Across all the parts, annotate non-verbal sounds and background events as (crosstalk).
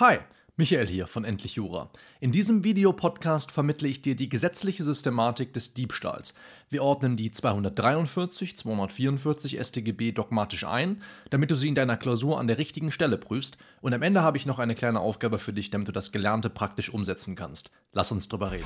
Hi, Michael hier von Endlich Jura. In diesem Videopodcast vermittle ich dir die gesetzliche Systematik des Diebstahls. Wir ordnen die 243, 244 StGB dogmatisch ein, damit du sie in deiner Klausur an der richtigen Stelle prüfst. Und am Ende habe ich noch eine kleine Aufgabe für dich, damit du das Gelernte praktisch umsetzen kannst. Lass uns drüber reden.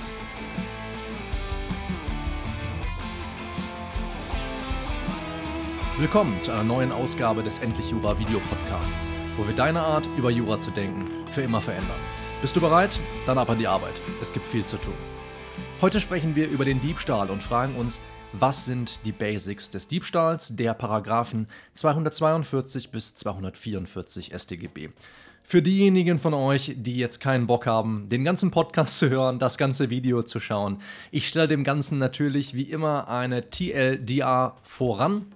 Willkommen zu einer neuen Ausgabe des Endlich Jura Videopodcasts wo wir deine Art, über Jura zu denken, für immer verändern. Bist du bereit? Dann ab an die Arbeit. Es gibt viel zu tun. Heute sprechen wir über den Diebstahl und fragen uns, was sind die Basics des Diebstahls der Paragraphen 242 bis 244 StGB. Für diejenigen von euch, die jetzt keinen Bock haben, den ganzen Podcast (laughs) zu hören, das ganze Video zu schauen, ich stelle dem Ganzen natürlich wie immer eine TLDR voran.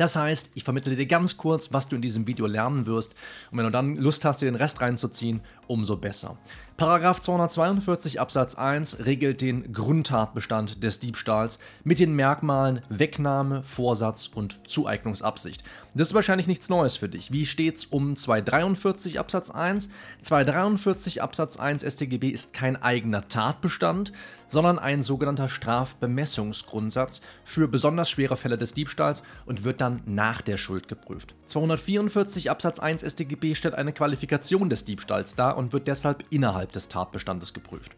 Das heißt, ich vermittle dir ganz kurz, was du in diesem Video lernen wirst. Und wenn du dann Lust hast, dir den Rest reinzuziehen, umso besser. Paragraph 242 Absatz 1 regelt den Grundtatbestand des Diebstahls mit den Merkmalen Wegnahme, Vorsatz und Zueignungsabsicht. Das ist wahrscheinlich nichts Neues für dich. Wie steht's um 243 Absatz 1? 243 Absatz 1 StGB ist kein eigener Tatbestand, sondern ein sogenannter Strafbemessungsgrundsatz für besonders schwere Fälle des Diebstahls und wird dann nach der Schuld geprüft. 244 Absatz 1 StGB stellt eine Qualifikation des Diebstahls dar und wird deshalb innerhalb des Tatbestandes geprüft.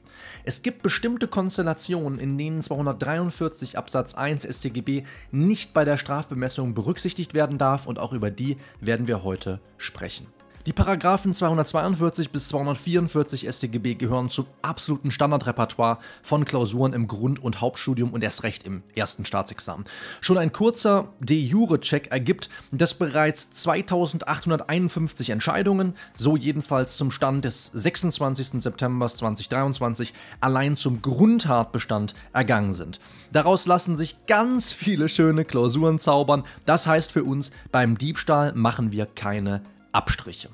Es gibt bestimmte Konstellationen, in denen 243 Absatz 1 StGB nicht bei der Strafbemessung berücksichtigt werden darf und auch über die werden wir heute sprechen. Die Paragraphen 242 bis 244 StGB gehören zum absoluten Standardrepertoire von Klausuren im Grund- und Hauptstudium und erst recht im ersten Staatsexamen. Schon ein kurzer De Jure-Check ergibt, dass bereits 2851 Entscheidungen, so jedenfalls zum Stand des 26. September 2023, allein zum Grundtatbestand ergangen sind. Daraus lassen sich ganz viele schöne Klausuren zaubern. Das heißt für uns, beim Diebstahl machen wir keine Abstriche.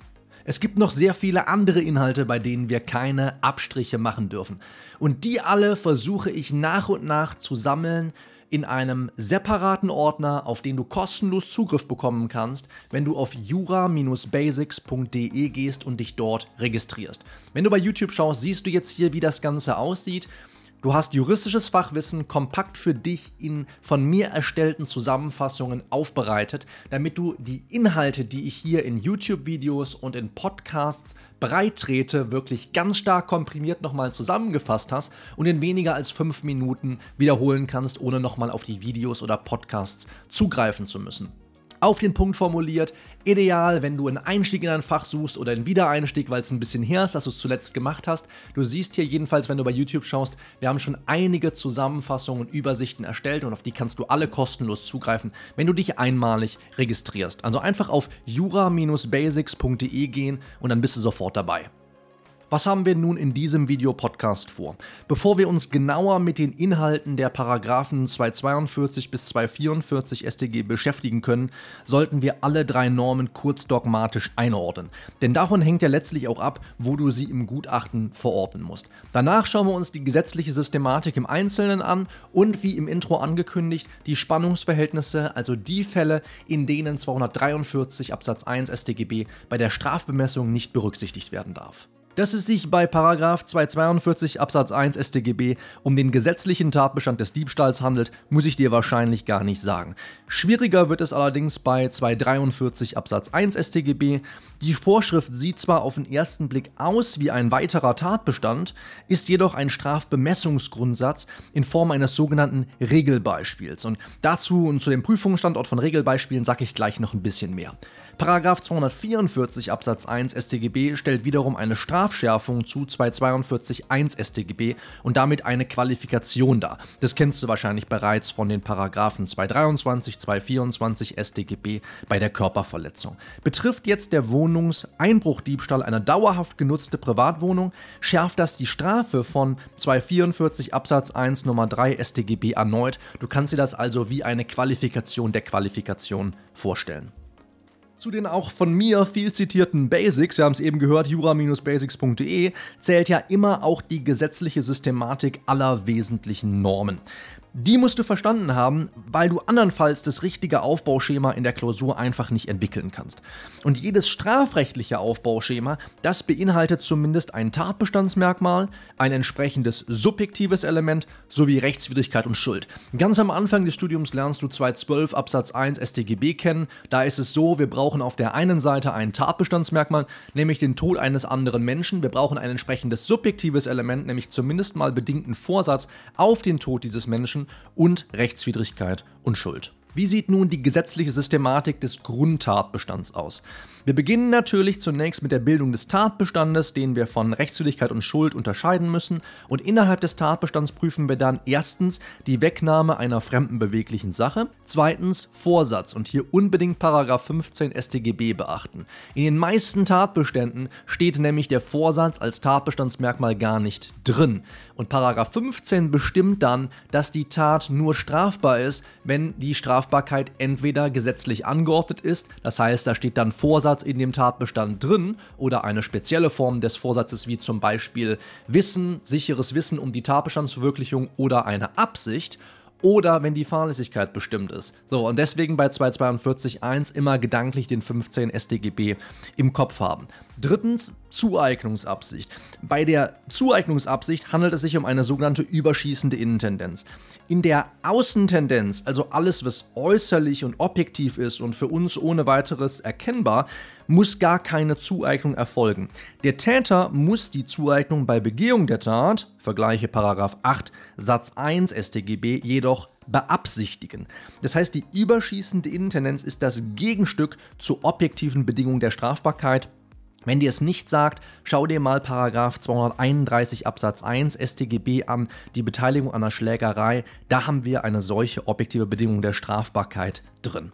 Es gibt noch sehr viele andere Inhalte, bei denen wir keine Abstriche machen dürfen. Und die alle versuche ich nach und nach zu sammeln in einem separaten Ordner, auf den du kostenlos Zugriff bekommen kannst, wenn du auf jura-basics.de gehst und dich dort registrierst. Wenn du bei YouTube schaust, siehst du jetzt hier, wie das Ganze aussieht. Du hast juristisches Fachwissen kompakt für dich in von mir erstellten Zusammenfassungen aufbereitet, damit du die Inhalte, die ich hier in YouTube-Videos und in Podcasts breitrete, wirklich ganz stark komprimiert nochmal zusammengefasst hast und in weniger als fünf Minuten wiederholen kannst, ohne nochmal auf die Videos oder Podcasts zugreifen zu müssen auf den Punkt formuliert. Ideal, wenn du einen Einstieg in ein Fach suchst oder einen Wiedereinstieg, weil es ein bisschen her ist, dass du es zuletzt gemacht hast. Du siehst hier jedenfalls, wenn du bei YouTube schaust, wir haben schon einige Zusammenfassungen und Übersichten erstellt und auf die kannst du alle kostenlos zugreifen, wenn du dich einmalig registrierst. Also einfach auf jura-basics.de gehen und dann bist du sofort dabei. Was haben wir nun in diesem Videopodcast vor? Bevor wir uns genauer mit den Inhalten der Paragraphen 242 bis 244 StG beschäftigen können, sollten wir alle drei Normen kurz dogmatisch einordnen. Denn davon hängt ja letztlich auch ab, wo du sie im Gutachten verorten musst. Danach schauen wir uns die gesetzliche Systematik im Einzelnen an und wie im Intro angekündigt, die Spannungsverhältnisse, also die Fälle, in denen 243 Absatz 1 StGB bei der Strafbemessung nicht berücksichtigt werden darf. Dass es sich bei 242 Absatz 1 StGB um den gesetzlichen Tatbestand des Diebstahls handelt, muss ich dir wahrscheinlich gar nicht sagen. Schwieriger wird es allerdings bei 243 Absatz 1 StGB. Die Vorschrift sieht zwar auf den ersten Blick aus wie ein weiterer Tatbestand, ist jedoch ein Strafbemessungsgrundsatz in Form eines sogenannten Regelbeispiels. Und dazu und zu dem Prüfungsstandort von Regelbeispielen sage ich gleich noch ein bisschen mehr. Paragraph 244 Absatz 1 StGB stellt wiederum eine Strafschärfung zu 242 1 StGB und damit eine Qualifikation dar. Das kennst du wahrscheinlich bereits von den Paragraphen 223, 224 StGB bei der Körperverletzung. Betrifft jetzt der Wohnungseinbruchdiebstahl eine dauerhaft genutzte Privatwohnung, schärft das die Strafe von 244 Absatz 1 Nummer 3 StGB erneut. Du kannst dir das also wie eine Qualifikation der Qualifikation vorstellen. Zu den auch von mir viel zitierten Basics, wir haben es eben gehört, jura-basics.de, zählt ja immer auch die gesetzliche Systematik aller wesentlichen Normen. Die musst du verstanden haben, weil du andernfalls das richtige Aufbauschema in der Klausur einfach nicht entwickeln kannst. Und jedes strafrechtliche Aufbauschema, das beinhaltet zumindest ein Tatbestandsmerkmal, ein entsprechendes subjektives Element sowie Rechtswidrigkeit und Schuld. Ganz am Anfang des Studiums lernst du 212 Absatz 1 StGB kennen. Da ist es so, wir brauchen auf der einen Seite ein Tatbestandsmerkmal, nämlich den Tod eines anderen Menschen. Wir brauchen ein entsprechendes subjektives Element, nämlich zumindest mal bedingten Vorsatz auf den Tod dieses Menschen und Rechtswidrigkeit und Schuld. Wie sieht nun die gesetzliche Systematik des Grundtatbestands aus? Wir beginnen natürlich zunächst mit der Bildung des Tatbestandes, den wir von Rechtswidrigkeit und Schuld unterscheiden müssen. Und innerhalb des Tatbestands prüfen wir dann erstens die Wegnahme einer fremden beweglichen Sache, zweitens Vorsatz und hier unbedingt Paragraph 15 StGB beachten. In den meisten Tatbeständen steht nämlich der Vorsatz als Tatbestandsmerkmal gar nicht drin. Und Paragraph 15 bestimmt dann, dass die Tat nur strafbar ist, wenn die Strafbarkeit entweder gesetzlich angeordnet ist, das heißt, da steht dann Vorsatz in dem Tatbestand drin oder eine spezielle Form des Vorsatzes wie zum Beispiel Wissen, sicheres Wissen um die Tatbestandsverwirklichung oder eine Absicht oder wenn die Fahrlässigkeit bestimmt ist. So, und deswegen bei 242.1 immer gedanklich den 15 StGB im Kopf haben. Drittens, Zueignungsabsicht. Bei der Zueignungsabsicht handelt es sich um eine sogenannte überschießende Innentendenz. In der Außentendenz, also alles, was äußerlich und objektiv ist und für uns ohne weiteres erkennbar, muss gar keine Zueignung erfolgen. Der Täter muss die Zueignung bei Begehung der Tat, vergleiche 8 Satz 1 StGB, jedoch beabsichtigen. Das heißt, die überschießende Innentendenz ist das Gegenstück zur objektiven Bedingung der Strafbarkeit wenn dir es nicht sagt, schau dir mal Paragraph 231 Absatz 1 StGB an, die Beteiligung an der Schlägerei. Da haben wir eine solche objektive Bedingung der Strafbarkeit drin.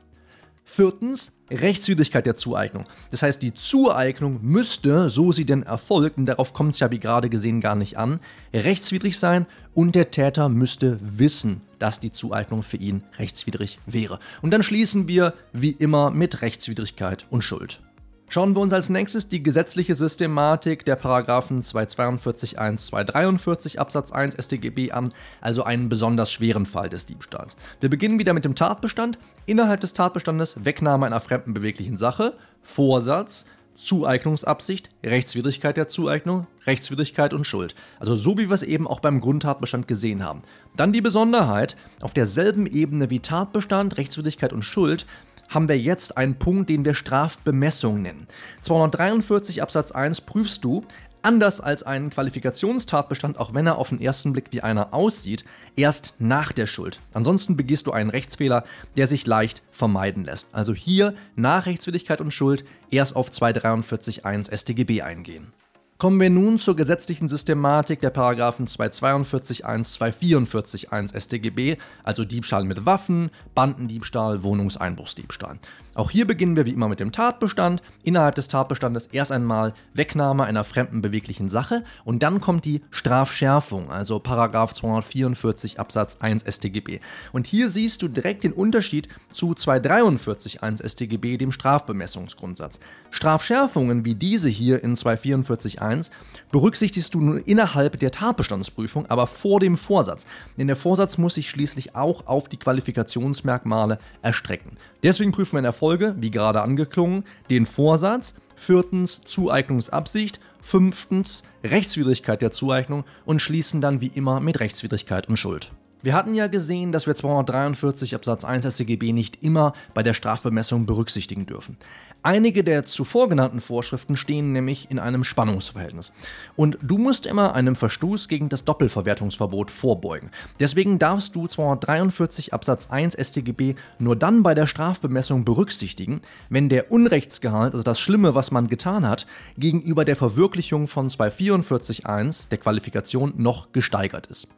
Viertens, Rechtswidrigkeit der Zueignung. Das heißt, die Zueignung müsste, so sie denn erfolgt, und darauf kommt es ja wie gerade gesehen gar nicht an, rechtswidrig sein und der Täter müsste wissen, dass die Zueignung für ihn rechtswidrig wäre. Und dann schließen wir wie immer mit Rechtswidrigkeit und Schuld. Schauen wir uns als nächstes die gesetzliche Systematik der Paragraphen 242 1, 243 Absatz 1 StGB an, also einen besonders schweren Fall des Diebstahls. Wir beginnen wieder mit dem Tatbestand. Innerhalb des Tatbestandes Wegnahme einer fremden beweglichen Sache, Vorsatz, Zueignungsabsicht, Rechtswidrigkeit der Zueignung, Rechtswidrigkeit und Schuld. Also so wie wir es eben auch beim Grundtatbestand gesehen haben. Dann die Besonderheit, auf derselben Ebene wie Tatbestand, Rechtswidrigkeit und Schuld haben wir jetzt einen Punkt, den wir Strafbemessung nennen. 243 Absatz 1 prüfst du, anders als einen Qualifikationstatbestand, auch wenn er auf den ersten Blick wie einer aussieht, erst nach der Schuld. Ansonsten begehst du einen Rechtsfehler, der sich leicht vermeiden lässt. Also hier nach Rechtswidrigkeit und Schuld erst auf 243.1 StGB eingehen. Kommen wir nun zur gesetzlichen Systematik der Paragraphen 242 1, 244 1 StGB, also Diebstahl mit Waffen, Bandendiebstahl, Wohnungseinbruchsdiebstahl. Auch hier beginnen wir wie immer mit dem Tatbestand. Innerhalb des Tatbestandes erst einmal Wegnahme einer fremden beweglichen Sache und dann kommt die Strafschärfung, also Paragraph 244 Absatz 1 StGB. Und hier siehst du direkt den Unterschied zu 243 1 StGB, dem Strafbemessungsgrundsatz. Strafschärfungen wie diese hier in 244 1 berücksichtigst du nur innerhalb der Tatbestandsprüfung, aber vor dem Vorsatz. Denn der Vorsatz muss sich schließlich auch auf die Qualifikationsmerkmale erstrecken. Deswegen prüfen wir in der Folge, wie gerade angeklungen, den Vorsatz, viertens Zueignungsabsicht, fünftens Rechtswidrigkeit der Zueignung und schließen dann wie immer mit Rechtswidrigkeit und Schuld. Wir hatten ja gesehen, dass wir 243 Absatz 1 StGB nicht immer bei der Strafbemessung berücksichtigen dürfen. Einige der zuvor genannten Vorschriften stehen nämlich in einem Spannungsverhältnis. Und du musst immer einem Verstoß gegen das Doppelverwertungsverbot vorbeugen. Deswegen darfst du 243 Absatz 1 StGB nur dann bei der Strafbemessung berücksichtigen, wenn der Unrechtsgehalt, also das Schlimme, was man getan hat, gegenüber der Verwirklichung von 244.1 der Qualifikation noch gesteigert ist.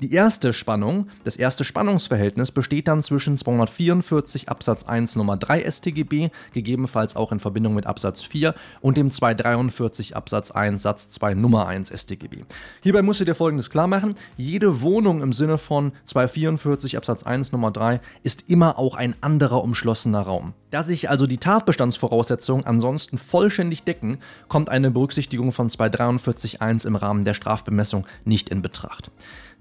Die erste Spannung, das erste Spannungsverhältnis besteht dann zwischen 244 Absatz 1 Nummer 3 StGB, gegebenenfalls auch in Verbindung mit Absatz 4, und dem 243 Absatz 1 Satz 2 Nummer 1 StGB. Hierbei musst du dir folgendes klar machen: Jede Wohnung im Sinne von 244 Absatz 1 Nummer 3 ist immer auch ein anderer umschlossener Raum. Da sich also die Tatbestandsvoraussetzungen ansonsten vollständig decken, kommt eine Berücksichtigung von 243 1 im Rahmen der Strafbemessung nicht in Betracht.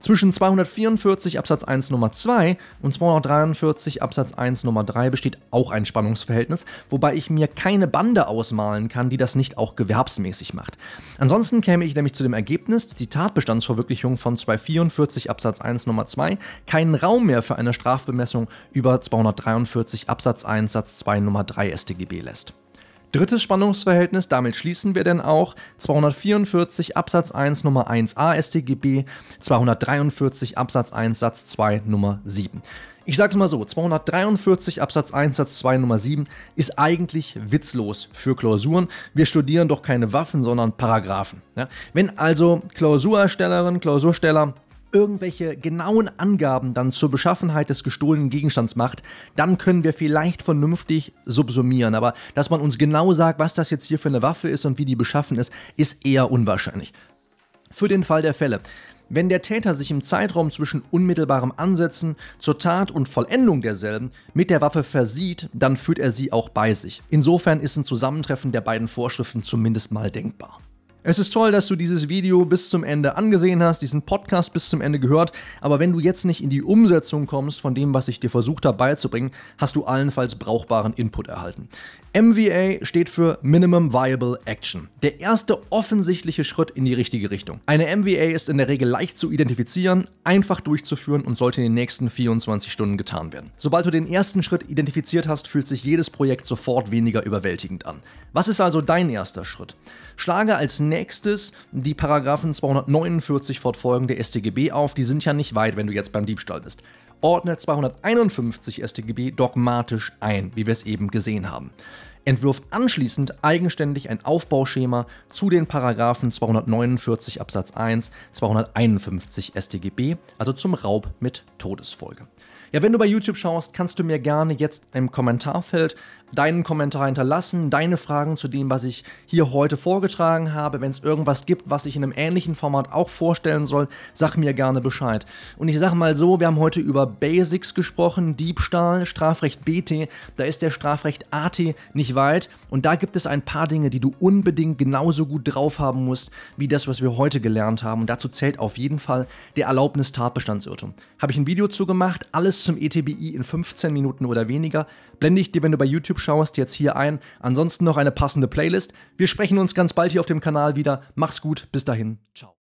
Zwischen 244 Absatz 1 Nummer 2 und 243 Absatz 1 Nummer 3 besteht auch ein Spannungsverhältnis, wobei ich mir keine Bande ausmalen kann, die das nicht auch gewerbsmäßig macht. Ansonsten käme ich nämlich zu dem Ergebnis, dass die Tatbestandsverwirklichung von 244 Absatz 1 Nummer 2 keinen Raum mehr für eine Strafbemessung über 243 Absatz 1 Satz 2 Nummer 3 StGB lässt. Drittes Spannungsverhältnis, damit schließen wir denn auch 244 Absatz 1 Nummer 1a StGB, 243 Absatz 1 Satz 2 Nummer 7. Ich sage es mal so, 243 Absatz 1 Satz 2 Nummer 7 ist eigentlich witzlos für Klausuren. Wir studieren doch keine Waffen, sondern Paragraphen. Ja? Wenn also Klausurerstellerinnen, Klausursteller irgendwelche genauen Angaben dann zur Beschaffenheit des gestohlenen Gegenstands macht, dann können wir vielleicht vernünftig subsumieren. Aber dass man uns genau sagt, was das jetzt hier für eine Waffe ist und wie die beschaffen ist, ist eher unwahrscheinlich. Für den Fall der Fälle. Wenn der Täter sich im Zeitraum zwischen unmittelbarem Ansetzen zur Tat und Vollendung derselben mit der Waffe versieht, dann führt er sie auch bei sich. Insofern ist ein Zusammentreffen der beiden Vorschriften zumindest mal denkbar. Es ist toll, dass du dieses Video bis zum Ende angesehen hast, diesen Podcast bis zum Ende gehört, aber wenn du jetzt nicht in die Umsetzung kommst von dem, was ich dir versucht habe beizubringen, hast du allenfalls brauchbaren Input erhalten. MVA steht für Minimum Viable Action. Der erste offensichtliche Schritt in die richtige Richtung. Eine MVA ist in der Regel leicht zu identifizieren, einfach durchzuführen und sollte in den nächsten 24 Stunden getan werden. Sobald du den ersten Schritt identifiziert hast, fühlt sich jedes Projekt sofort weniger überwältigend an. Was ist also dein erster Schritt? Schlage als nächstes die Paragraphen 249 fortfolgende StGB auf. Die sind ja nicht weit, wenn du jetzt beim Diebstahl bist ordnet 251 StGB dogmatisch ein, wie wir es eben gesehen haben. Entwirft anschließend eigenständig ein Aufbauschema zu den Paragraphen 249 Absatz 1, 251 StGB, also zum Raub mit Todesfolge. Ja, wenn du bei YouTube schaust, kannst du mir gerne jetzt im Kommentarfeld deinen Kommentar hinterlassen, deine Fragen zu dem, was ich hier heute vorgetragen habe. Wenn es irgendwas gibt, was ich in einem ähnlichen Format auch vorstellen soll, sag mir gerne Bescheid. Und ich sage mal so, wir haben heute über Basics gesprochen, Diebstahl, Strafrecht BT, da ist der Strafrecht AT nicht weit und da gibt es ein paar Dinge, die du unbedingt genauso gut drauf haben musst, wie das, was wir heute gelernt haben. Und dazu zählt auf jeden Fall der Erlaubnis-Tatbestandsirrtum. Habe ich ein Video zu gemacht, alles zum ETBI in 15 Minuten oder weniger blende ich dir, wenn du bei YouTube schaust, jetzt hier ein. Ansonsten noch eine passende Playlist. Wir sprechen uns ganz bald hier auf dem Kanal wieder. Mach's gut, bis dahin, ciao.